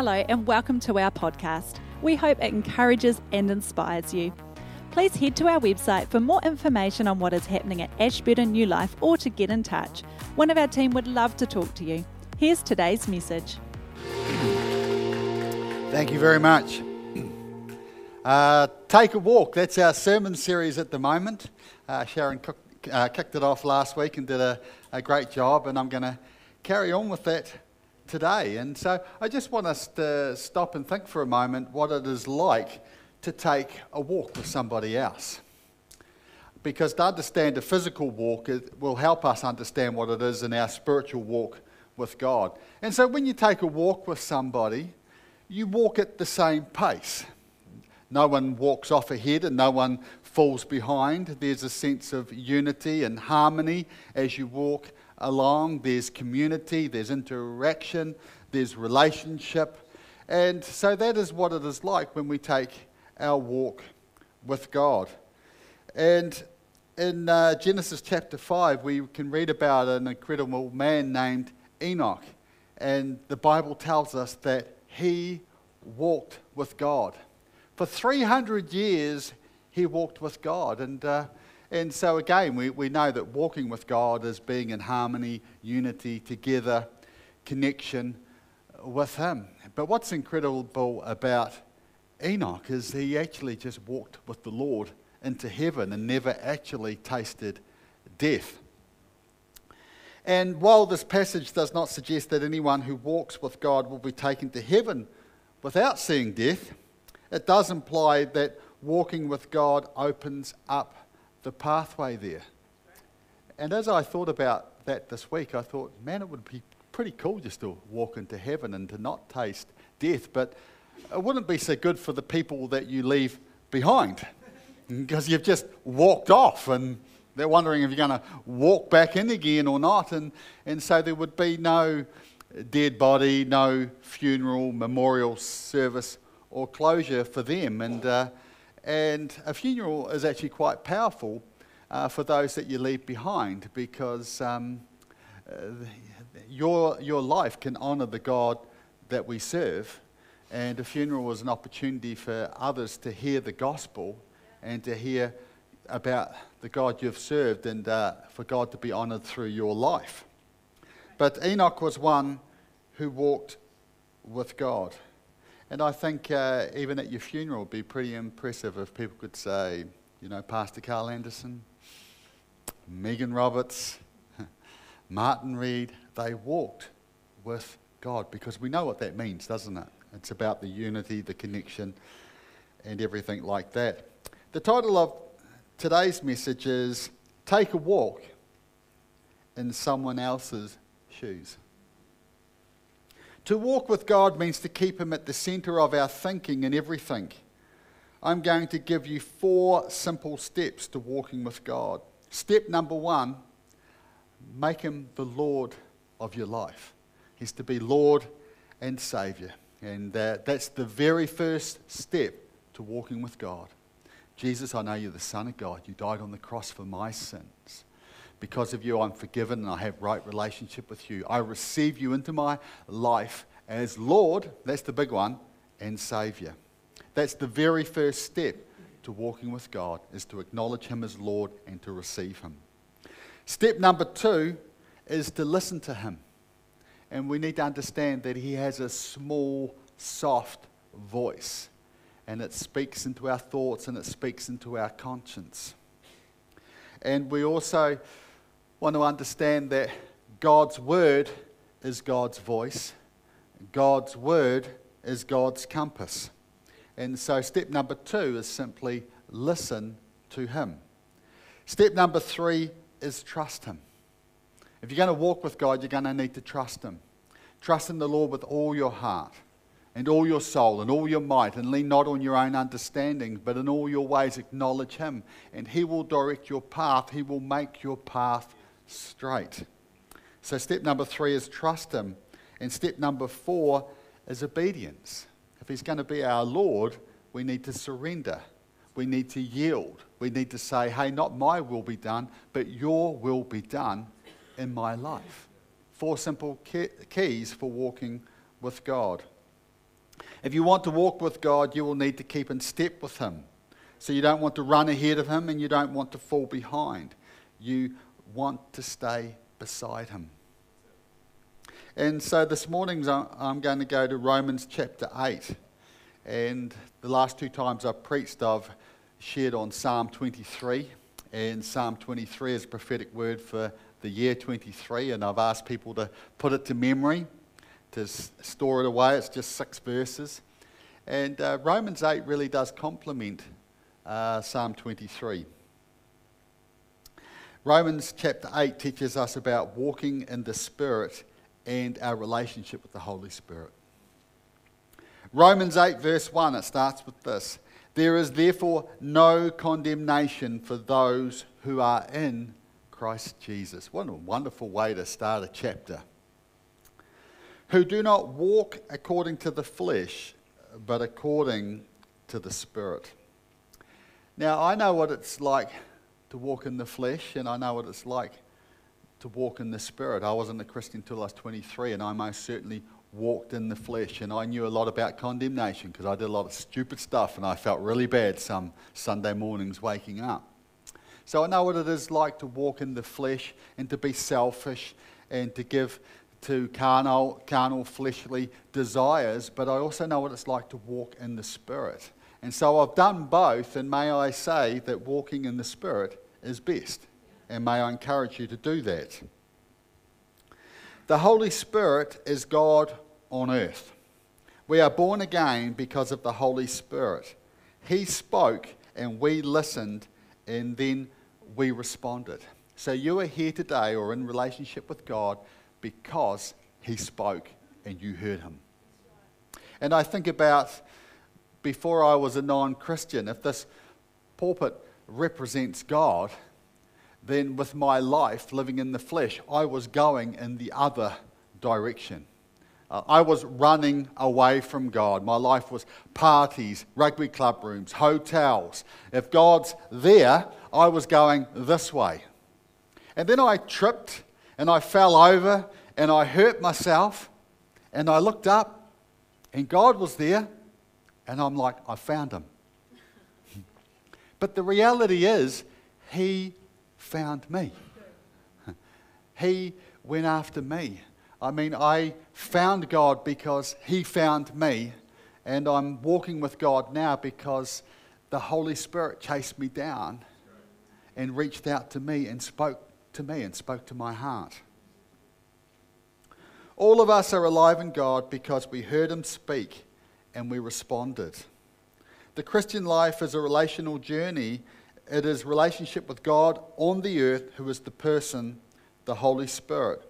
Hello, and welcome to our podcast. We hope it encourages and inspires you. Please head to our website for more information on what is happening at Ashburton New Life or to get in touch. One of our team would love to talk to you. Here's today's message. Thank you very much. Uh, Take a Walk, that's our sermon series at the moment. Uh, Sharon cook, uh, kicked it off last week and did a, a great job, and I'm going to carry on with that today. And so I just want us to stop and think for a moment what it is like to take a walk with somebody else. Because to understand a physical walk it will help us understand what it is in our spiritual walk with God. And so when you take a walk with somebody, you walk at the same pace. No one walks off ahead and no one falls behind. There's a sense of unity and harmony as you walk along. There's community, there's interaction, there's relationship. And so that is what it is like when we take our walk with God. And in uh, Genesis chapter 5, we can read about an incredible man named Enoch. And the Bible tells us that he walked with God. For 300 years, he walked with God. And, uh, and so, again, we, we know that walking with God is being in harmony, unity, together, connection with him. But what's incredible about Enoch is he actually just walked with the Lord into heaven and never actually tasted death. And while this passage does not suggest that anyone who walks with God will be taken to heaven without seeing death, it does imply that walking with God opens up the pathway there. And as I thought about that this week, I thought, man, it would be pretty cool just to walk into heaven and to not taste death. But it wouldn't be so good for the people that you leave behind because you've just walked off and they're wondering if you're going to walk back in again or not. And, and so there would be no dead body, no funeral, memorial service or closure for them. And, uh, and a funeral is actually quite powerful uh, for those that you leave behind because um, uh, your, your life can honour the God that we serve. And a funeral is an opportunity for others to hear the gospel and to hear about the God you've served and uh, for God to be honoured through your life. But Enoch was one who walked with God. And I think uh, even at your funeral, it'd be pretty impressive if people could say, you know, Pastor Carl Anderson, Megan Roberts, Martin Reed, they walked with God because we know what that means, doesn't it? It's about the unity, the connection, and everything like that. The title of today's message is Take a Walk in Someone Else's Shoes. To walk with God means to keep Him at the center of our thinking and everything. I'm going to give you four simple steps to walking with God. Step number one make Him the Lord of your life. He's to be Lord and Savior. And uh, that's the very first step to walking with God. Jesus, I know you're the Son of God. You died on the cross for my sins. Because of you, I'm forgiven and I have right relationship with you. I receive you into my life as Lord, that's the big one, and Savior. That's the very first step to walking with God, is to acknowledge Him as Lord and to receive Him. Step number two is to listen to Him. And we need to understand that He has a small, soft voice. And it speaks into our thoughts and it speaks into our conscience. And we also want to understand that God's word is God's voice, God's word is God's compass. And so, step number two is simply listen to Him. Step number three is trust Him. If you're going to walk with God, you're going to need to trust Him. Trust in the Lord with all your heart and all your soul and all your might, and lean not on your own understanding, but in all your ways acknowledge Him, and He will direct your path. He will make your path straight. So, step number three is trust Him. And step number four is obedience. If He's going to be our Lord, we need to surrender. We need to yield. We need to say, hey, not my will be done, but your will be done in my life. Four simple keys for walking with God. If you want to walk with God, you will need to keep in step with Him. So you don't want to run ahead of Him and you don't want to fall behind. You want to stay beside Him. And so this morning I'm going to go to Romans chapter 8. And the last two times I've preached, I've shared on Psalm 23. And Psalm 23 is a prophetic word for the year 23. And I've asked people to put it to memory, to store it away. It's just six verses. And uh, Romans 8 really does complement uh, Psalm 23. Romans chapter 8 teaches us about walking in the Spirit and our relationship with the Holy Spirit. Romans 8, verse 1, it starts with this There is therefore no condemnation for those who are in Christ Jesus. What a wonderful way to start a chapter. Who do not walk according to the flesh, but according to the Spirit. Now, I know what it's like to walk in the flesh, and I know what it's like to walk in the Spirit. I wasn't a Christian until I was 23, and I most certainly walked in the flesh. And I knew a lot about condemnation because I did a lot of stupid stuff, and I felt really bad some Sunday mornings waking up. So I know what it is like to walk in the flesh and to be selfish and to give to carnal, carnal fleshly desires, but I also know what it's like to walk in the Spirit. And so I've done both, and may I say that walking in the Spirit is best and may I encourage you to do that. The Holy Spirit is God on earth. We are born again because of the Holy Spirit. He spoke and we listened and then we responded. So you are here today or in relationship with God because He spoke and you heard Him. And I think about before I was a non Christian, if this pulpit represents God, then with my life living in the flesh, I was going in the other direction. Uh, I was running away from God. My life was parties, rugby club rooms, hotels. If God's there, I was going this way. And then I tripped and I fell over and I hurt myself and I looked up and God was there and I'm like, I found him. but the reality is, He found me. He went after me. I mean, I found God because He found me, and I'm walking with God now because the Holy Spirit chased me down and reached out to me and spoke to me and spoke to my heart. All of us are alive in God because we heard Him speak and we responded. The Christian life is a relational journey it is relationship with God on the earth, who is the person, the Holy Spirit.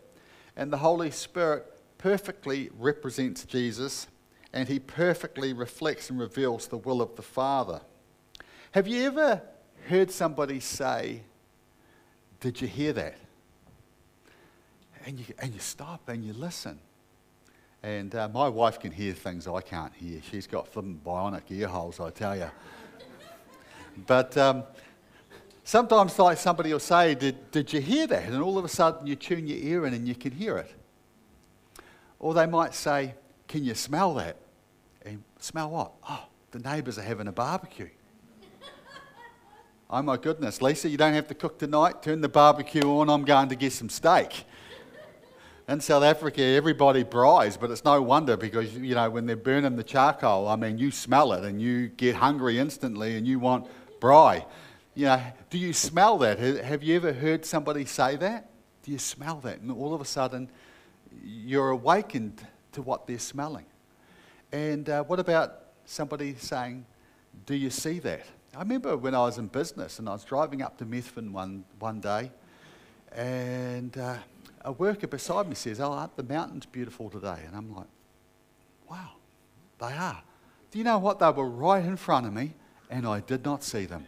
And the Holy Spirit perfectly represents Jesus, and he perfectly reflects and reveals the will of the Father. Have you ever heard somebody say, Did you hear that? And you, and you stop and you listen. And uh, my wife can hear things I can't hear. She's got bionic ear holes, I tell you. But um, Sometimes, like somebody will say, did, did you hear that? And all of a sudden, you tune your ear in and you can hear it. Or they might say, Can you smell that? And smell what? Oh, the neighbours are having a barbecue. oh my goodness, Lisa, you don't have to cook tonight. Turn the barbecue on. I'm going to get some steak. In South Africa, everybody braais, but it's no wonder because, you know, when they're burning the charcoal, I mean, you smell it and you get hungry instantly and you want braai you know, do you smell that? Have you ever heard somebody say that? Do you smell that? And all of a sudden, you're awakened to what they're smelling. And uh, what about somebody saying, Do you see that? I remember when I was in business and I was driving up to Methven one, one day, and uh, a worker beside me says, Oh, aren't the mountains beautiful today? And I'm like, Wow, they are. Do you know what? They were right in front of me, and I did not see them.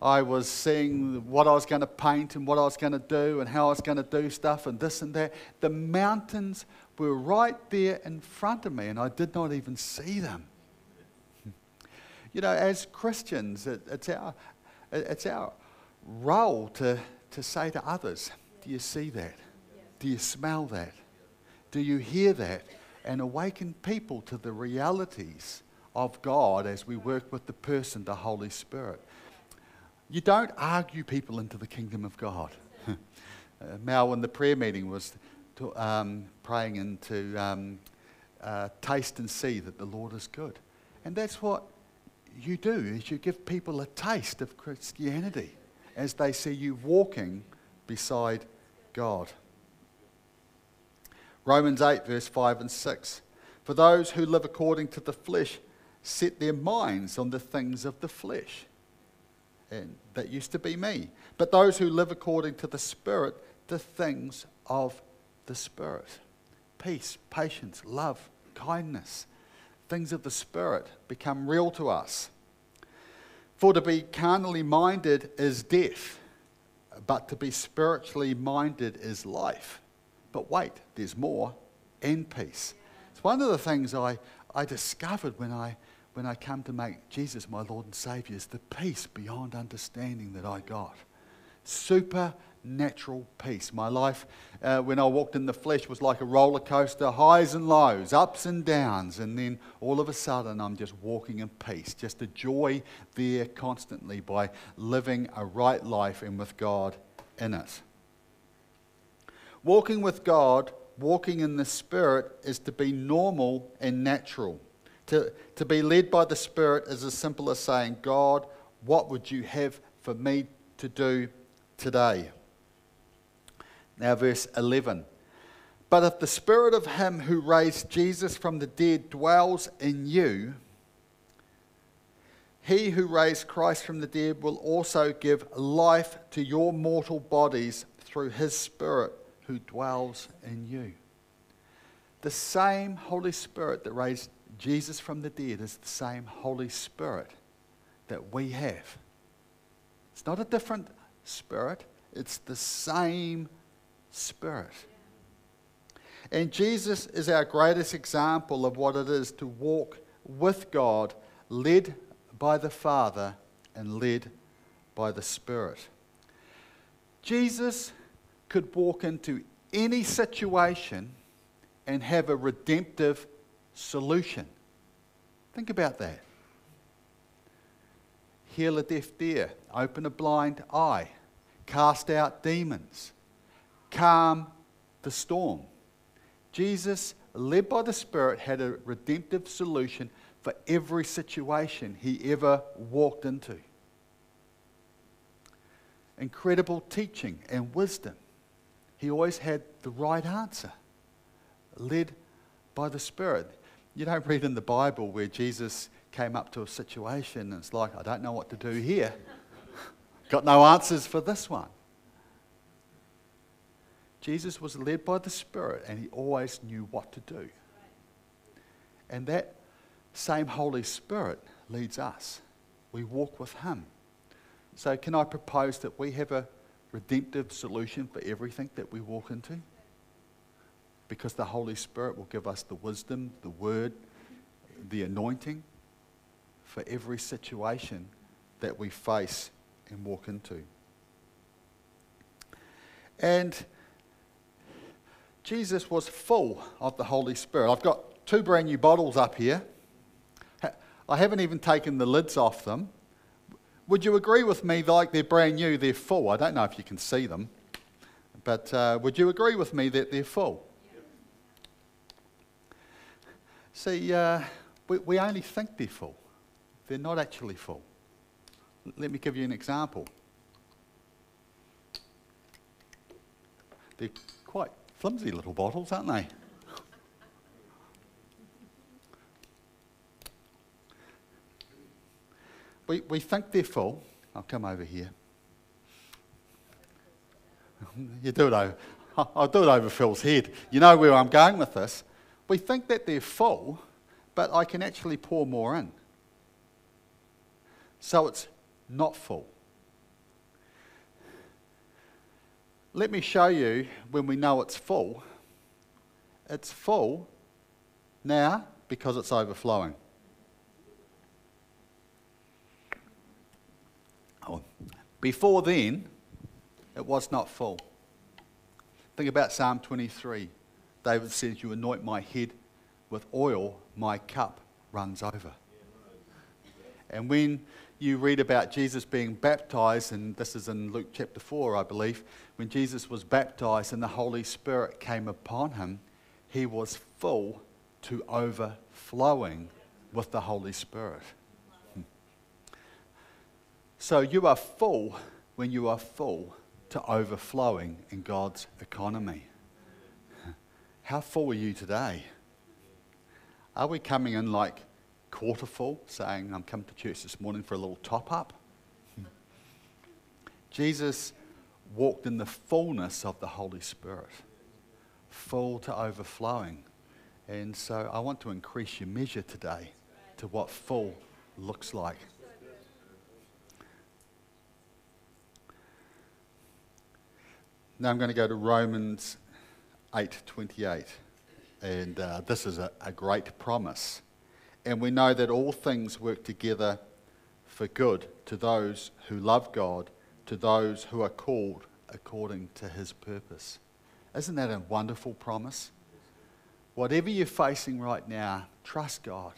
I was seeing what I was going to paint and what I was going to do and how I was going to do stuff and this and that. The mountains were right there in front of me, and I did not even see them. You know, as Christians, it, it's, our, it's our role to, to say to others, Do you see that? Do you smell that? Do you hear that? and awaken people to the realities of God as we work with the person, the Holy Spirit. You don't argue people into the kingdom of God. uh, Mal, in the prayer meeting, was to, um, praying into um, uh, taste and see that the Lord is good. And that's what you do, is you give people a taste of Christianity as they see you walking beside God. Romans 8, verse 5 and 6. For those who live according to the flesh set their minds on the things of the flesh. And that used to be me. But those who live according to the Spirit, the things of the Spirit. Peace, patience, love, kindness. Things of the Spirit become real to us. For to be carnally minded is death, but to be spiritually minded is life. But wait, there's more and peace. It's one of the things I, I discovered when I, when I come to make Jesus my Lord and Savior is the peace beyond understanding that I got. Supernatural peace. My life, uh, when I walked in the flesh, was like a roller coaster, highs and lows, ups and downs, and then all of a sudden I'm just walking in peace. Just a joy there constantly by living a right life and with God in it. Walking with God, walking in the Spirit, is to be normal and natural. To, to be led by the Spirit is as simple as saying, God, what would you have for me to do today? Now, verse 11. But if the Spirit of Him who raised Jesus from the dead dwells in you, he who raised Christ from the dead will also give life to your mortal bodies through His Spirit who dwells in you. The same Holy Spirit that raised Jesus from the dead is the same Holy Spirit that we have. It's not a different spirit, it's the same Spirit. And Jesus is our greatest example of what it is to walk with God, led by the Father and led by the Spirit. Jesus could walk into any situation and have a redemptive solution. Think about that. Heal a deaf ear, open a blind eye, cast out demons, calm the storm. Jesus, led by the Spirit, had a redemptive solution for every situation he ever walked into. Incredible teaching and wisdom he always had the right answer, led by the Spirit. You don't read in the Bible where Jesus came up to a situation and it's like, I don't know what to do here. Got no answers for this one. Jesus was led by the Spirit and he always knew what to do. And that same Holy Spirit leads us. We walk with him. So, can I propose that we have a redemptive solution for everything that we walk into. Because the Holy Spirit will give us the wisdom, the word, the anointing for every situation that we face and walk into. And Jesus was full of the Holy Spirit. I've got two brand new bottles up here. I haven't even taken the lids off them would you agree with me, like they're brand new, they're full? I don't know if you can see them, but uh, would you agree with me that they're full? See, uh, we, we only think they're full, they're not actually full. Let me give you an example. They're quite flimsy little bottles, aren't they? We, we think they're full. I'll come over here. you do it over. I'll do it over Phil's head. You know where I'm going with this. We think that they're full, but I can actually pour more in. So it's not full. Let me show you when we know it's full. It's full now because it's overflowing. Before then, it was not full. Think about Psalm 23. David says, You anoint my head with oil, my cup runs over. And when you read about Jesus being baptized, and this is in Luke chapter 4, I believe, when Jesus was baptized and the Holy Spirit came upon him, he was full to overflowing with the Holy Spirit. So you are full when you are full to overflowing in God's economy. How full are you today? Are we coming in like quarter full, saying, I'm coming to church this morning for a little top up? Jesus walked in the fullness of the Holy Spirit, full to overflowing. And so I want to increase your measure today to what full looks like. Now I'm going to go to Romans 8:28, and uh, this is a, a great promise. And we know that all things work together for good to those who love God, to those who are called according to His purpose. Isn't that a wonderful promise? Whatever you're facing right now, trust God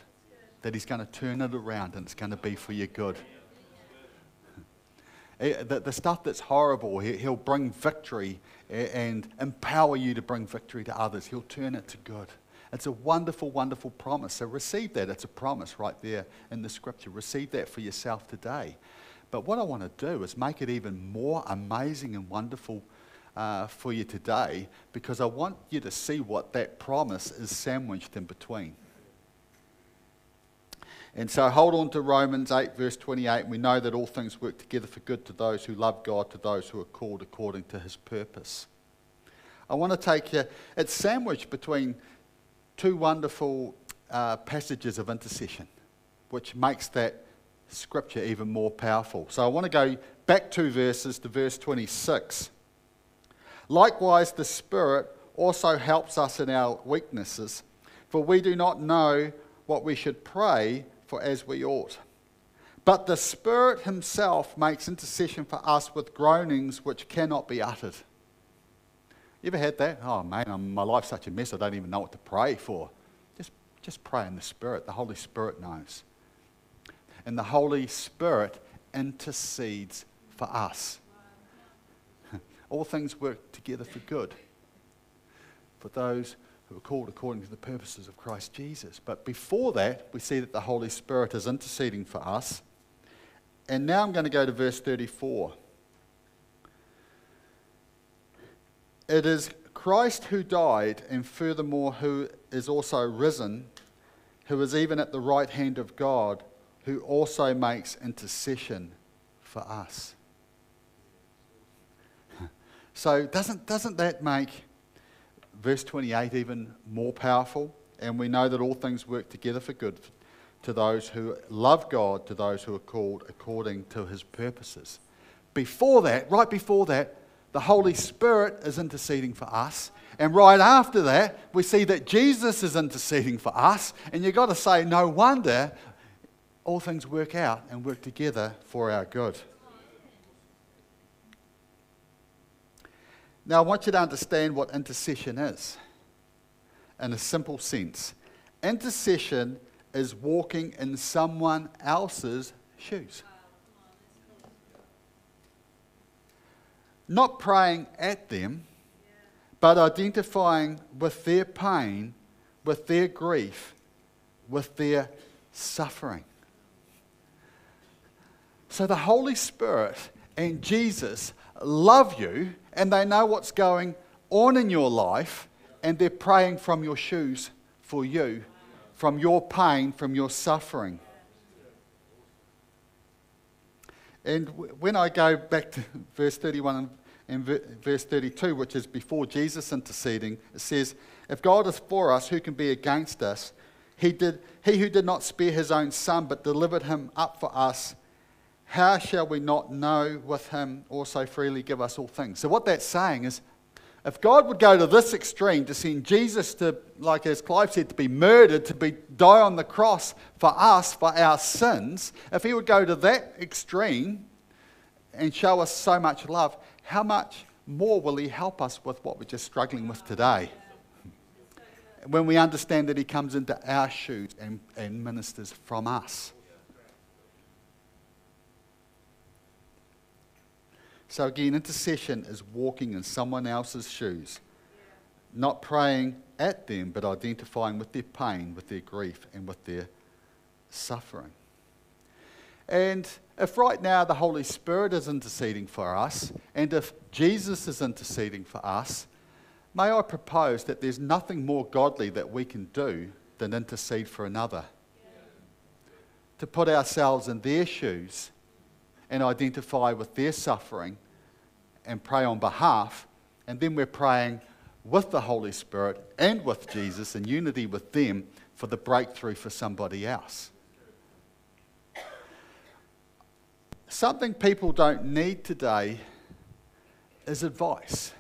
that He's going to turn it around and it's going to be for your good. Eh, the, the stuff that's horrible, he'll bring victory and empower you to bring victory to others. He'll turn it to good. It's a wonderful, wonderful promise. So receive that. It's a promise right there in the scripture. Receive that for yourself today. But what I want to do is make it even more amazing and wonderful uh, for you today because I want you to see what that promise is sandwiched in between. And so hold on to Romans 8, verse 28. We know that all things work together for good to those who love God, to those who are called according to his purpose. I want to take you, it's sandwiched between two wonderful uh, passages of intercession, which makes that scripture even more powerful. So I want to go back two verses to verse 26. Likewise, the Spirit also helps us in our weaknesses, for we do not know what we should pray for as we ought. But the Spirit Himself makes intercession for us with groanings which cannot be uttered. You ever had that? Oh man, my life's such a mess, I don't even know what to pray for. Just, just pray in the Spirit. The Holy Spirit knows. And the Holy Spirit intercedes for us. All things work together for good for those who are called according to the purposes of Christ Jesus. But before that, we see that the Holy Spirit is interceding for us. And now I'm going to go to verse 34. It is Christ who died, and furthermore, who is also risen, who is even at the right hand of God, who also makes intercession for us. So, doesn't, doesn't that make verse 28 even more powerful. And we know that all things work together for good to those who love God, to those who are called according to his purposes. Before that, right before that, the Holy Spirit is interceding for us. And right after that, we see that Jesus is interceding for us. And you've got to say, no wonder all things work out and work together for our good. Now, I want you to understand what intercession is in a simple sense. Intercession is walking in someone else's shoes. Not praying at them, but identifying with their pain, with their grief, with their suffering. So the Holy Spirit and Jesus love you and they know what's going on in your life and they're praying from your shoes for you, from your pain, from your suffering. And when I go back to verse 31 and verse 32, which is before Jesus interceding, it says, If God is for us, who can be against us? He, did, he who did not spare his own son, but delivered him up for us how shall we not know with him also freely give us all things? So, what that's saying is, if God would go to this extreme to send Jesus to, like as Clive said, to be murdered, to be die on the cross for us, for our sins, if he would go to that extreme and show us so much love, how much more will he help us with what we're just struggling with today? when we understand that He comes into our shoes and, and ministers from us. So, again, intercession is walking in someone else's shoes, not praying at them, but identifying with their pain, with their grief, and with their suffering. And if right now the Holy Spirit is interceding for us, and if Jesus is interceding for us, may I propose that there's nothing more godly that we can do than intercede for another. To put ourselves in their shoes and identify with their suffering and pray on behalf, and then we're praying with the Holy Spirit and with Jesus in unity with them for the breakthrough for somebody else. Something people don't need today is advice.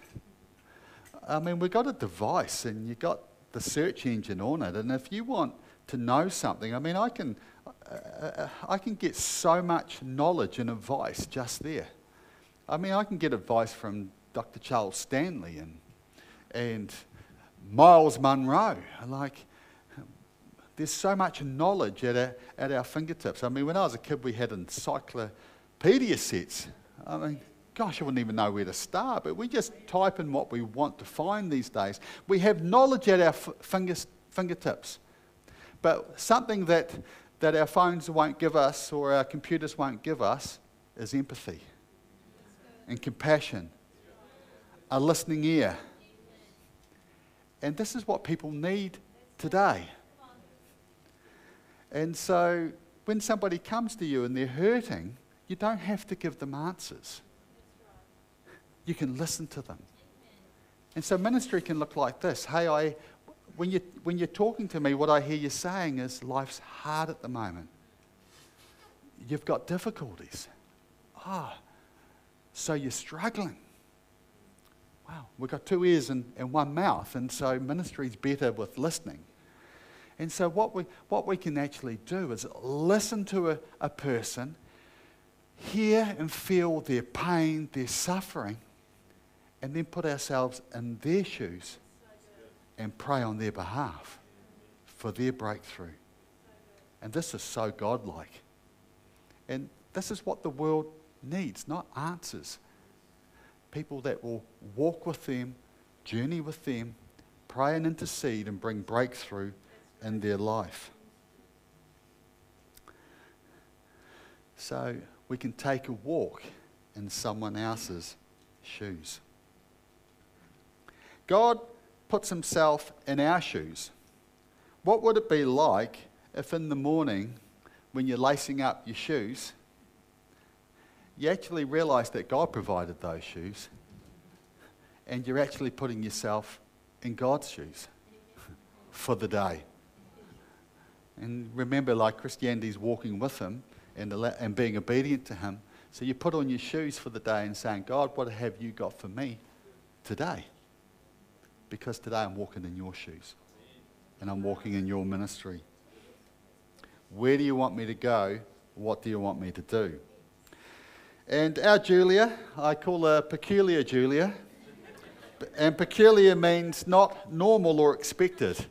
I mean, we've got a device and you've got the search engine on it, and if you want to know something, I mean, I can, uh, I can get so much knowledge and advice just there. I mean, I can get advice from Dr. Charles Stanley and, and Myles Munroe. Like, there's so much knowledge at our, at our fingertips. I mean, when I was a kid, we had encyclopedia sets. I mean, gosh, I wouldn't even know where to start, but we just type in what we want to find these days. We have knowledge at our fingers, fingertips. But something that, that our phones won't give us or our computers won't give us is empathy and compassion, a listening ear. And this is what people need today. And so when somebody comes to you and they're hurting, you don't have to give them answers. You can listen to them. And so ministry can look like this Hey, I, when, you, when you're talking to me, what I hear you saying is life's hard at the moment. You've got difficulties. Ah, so you're struggling. Wow, we've got two ears and, and one mouth, and so ministry's better with listening. And so, what we, what we can actually do is listen to a, a person, hear and feel their pain, their suffering, and then put ourselves in their shoes and pray on their behalf for their breakthrough. And this is so godlike. And this is what the world needs, not answers. People that will walk with them, journey with them, pray and intercede, and bring breakthrough in their life. So we can take a walk in someone else's shoes. God puts himself in our shoes. What would it be like if in the morning, when you're lacing up your shoes, you actually realize that God provided those shoes and you're actually putting yourself in God's shoes for the day. And remember, like Christianity's walking with Him and, and being obedient to Him. So you put on your shoes for the day and saying, God, what have you got for me today? Because today I'm walking in your shoes and I'm walking in your ministry. Where do you want me to go? What do you want me to do? And our Julia, I call her Peculiar Julia. And peculiar means not normal or expected.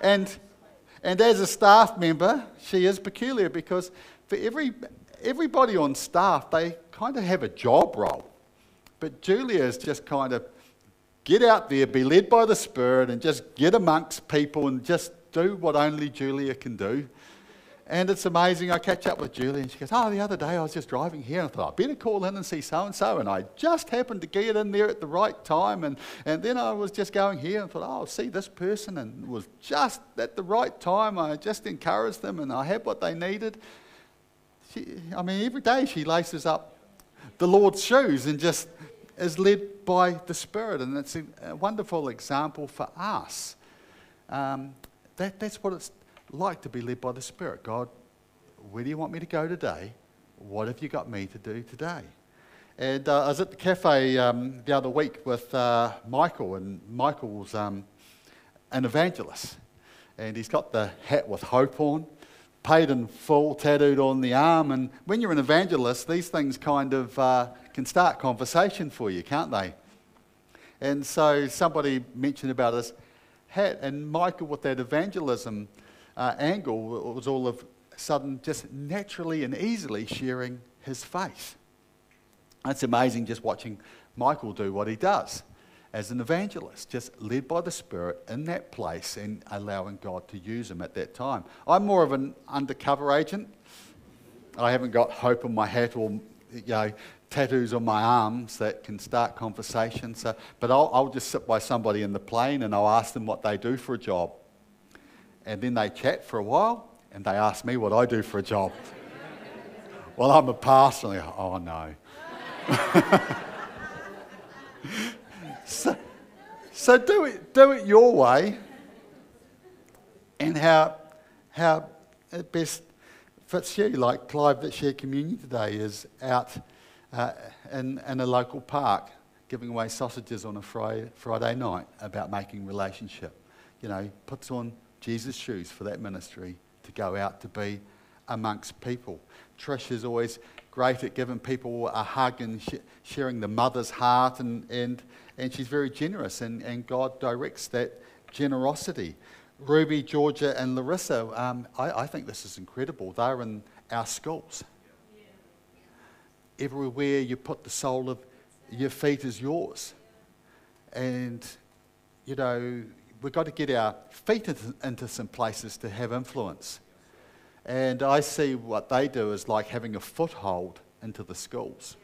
And, and as a staff member, she is peculiar because for every, everybody on staff, they kind of have a job role. But Julia is just kind of get out there, be led by the Spirit, and just get amongst people and just do what only Julia can do. And it's amazing. I catch up with Julie and she goes, Oh, the other day I was just driving here and I thought, I'd better call in and see so and so. And I just happened to get in there at the right time. And, and then I was just going here and thought, Oh, I'll see this person. And was just at the right time. I just encouraged them and I had what they needed. She, I mean, every day she laces up the Lord's shoes and just is led by the Spirit. And it's a, a wonderful example for us. Um, that, that's what it's like to be led by the Spirit. God, where do you want me to go today? What have you got me to do today? And uh, I was at the cafe um, the other week with uh, Michael, and Michael's um, an evangelist. And he's got the hat with hope on, paid in full, tattooed on the arm. And when you're an evangelist, these things kind of uh, can start conversation for you, can't they? And so somebody mentioned about his hat, and Michael, with that evangelism uh, angle, was all of sudden just naturally and easily sharing his faith. It's amazing just watching Michael do what he does as an evangelist, just led by the Spirit in that place and allowing God to use him at that time. I'm more of an undercover agent. I haven't got hope on my hat or you know, tattoos on my arms that can start conversations. So, but I'll, I'll just sit by somebody in the plane and I'll ask them what they do for a job. And then they chat for a while and they ask me what I do for a job. well, I'm a pastor. And go, oh no. so, so do it, do it your way and how, how it best fits you. Like Clive that shared communion today is out uh, in, in a local park giving away sausages on a Friday night about making relationship. You know, puts on Jesus' shoes for that ministry to go out to be amongst people. Trish is always great at giving people a hug and sh- sharing the mother's heart, and, and, and she's very generous, and, and God directs that generosity. Ruby, Georgia, and Larissa, um, I, I think this is incredible. They're in our schools. Everywhere you put the sole of your feet is yours. And, you know, we've got to get our feet into, some places to have influence. And I see what they do as like having a foothold into the schools.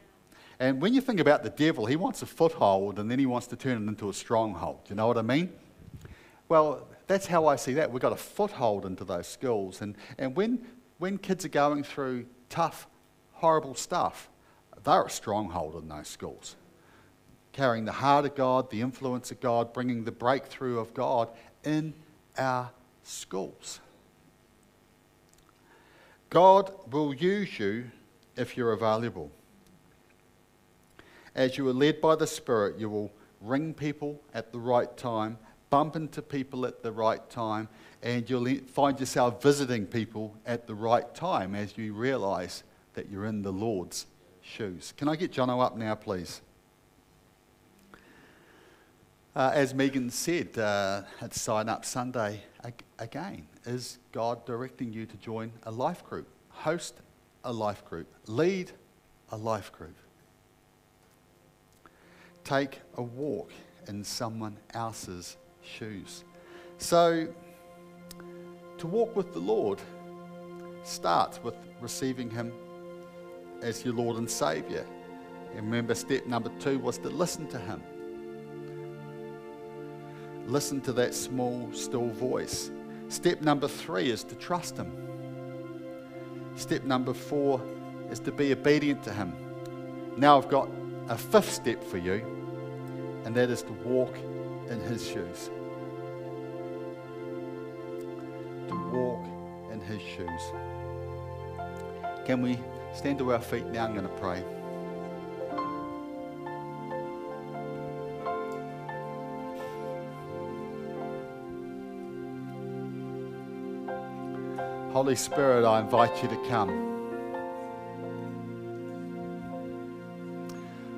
And when you think about the devil, he wants a foothold and then he wants to turn it into a stronghold. You know what I mean? Well, that's how I see that. We've got a foothold into those schools. And, and when, when kids are going through tough, horrible stuff, they're a stronghold in those schools. Carrying the heart of God, the influence of God, bringing the breakthrough of God in our schools. God will use you if you're available. As you are led by the Spirit, you will ring people at the right time, bump into people at the right time, and you'll find yourself visiting people at the right time as you realize that you're in the Lord's shoes. Can I get Jono up now, please? Uh, as Megan said, uh, it's Sign Up Sunday again. Is God directing you to join a life group, host a life group, lead a life group? Take a walk in someone else's shoes. So, to walk with the Lord starts with receiving Him as your Lord and Savior. And remember, step number two was to listen to Him. Listen to that small, still voice. Step number three is to trust Him. Step number four is to be obedient to Him. Now I've got a fifth step for you, and that is to walk in His shoes. To walk in His shoes. Can we stand to our feet now? I'm going to pray. Holy Spirit, I invite you to come.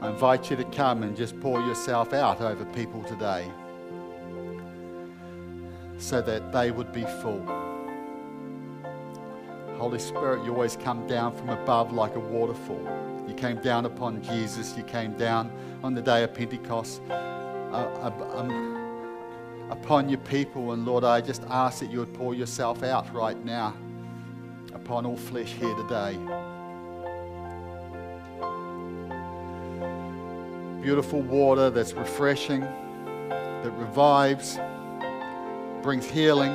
I invite you to come and just pour yourself out over people today so that they would be full. Holy Spirit, you always come down from above like a waterfall. You came down upon Jesus, you came down on the day of Pentecost. Uh, um, upon your people, and Lord, I just ask that you would pour yourself out right now upon all flesh here today. Beautiful water that's refreshing, that revives, brings healing.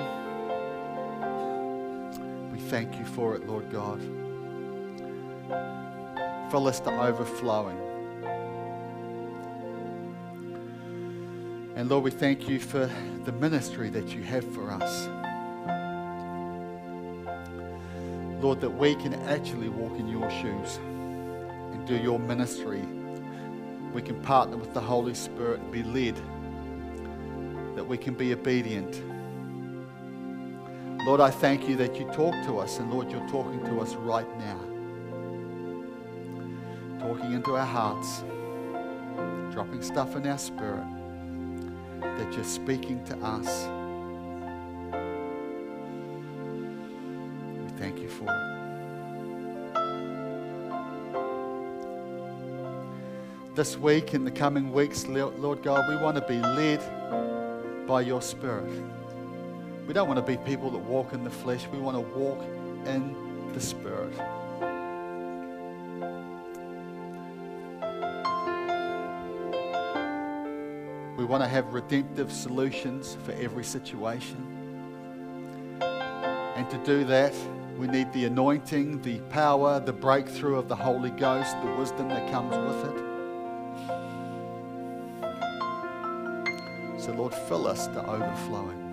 We thank you for it, Lord God. Fill us to overflowing. And Lord, we thank you for the ministry that you have for us. Lord, that we can actually walk in your shoes and do your ministry. We can partner with the Holy Spirit and be led, that we can be obedient. Lord, I thank you that you talk to us, and Lord, you're talking to us right now. Talking into our hearts, dropping stuff in our spirit. that you're speaking to us. For. This week and the coming weeks, Lord God, we want to be led by your Spirit. We don't want to be people that walk in the flesh, we want to walk in the Spirit. We want to have redemptive solutions for every situation. And to do that, we need the anointing, the power, the breakthrough of the Holy Ghost, the wisdom that comes with it. So, Lord, fill us to overflowing.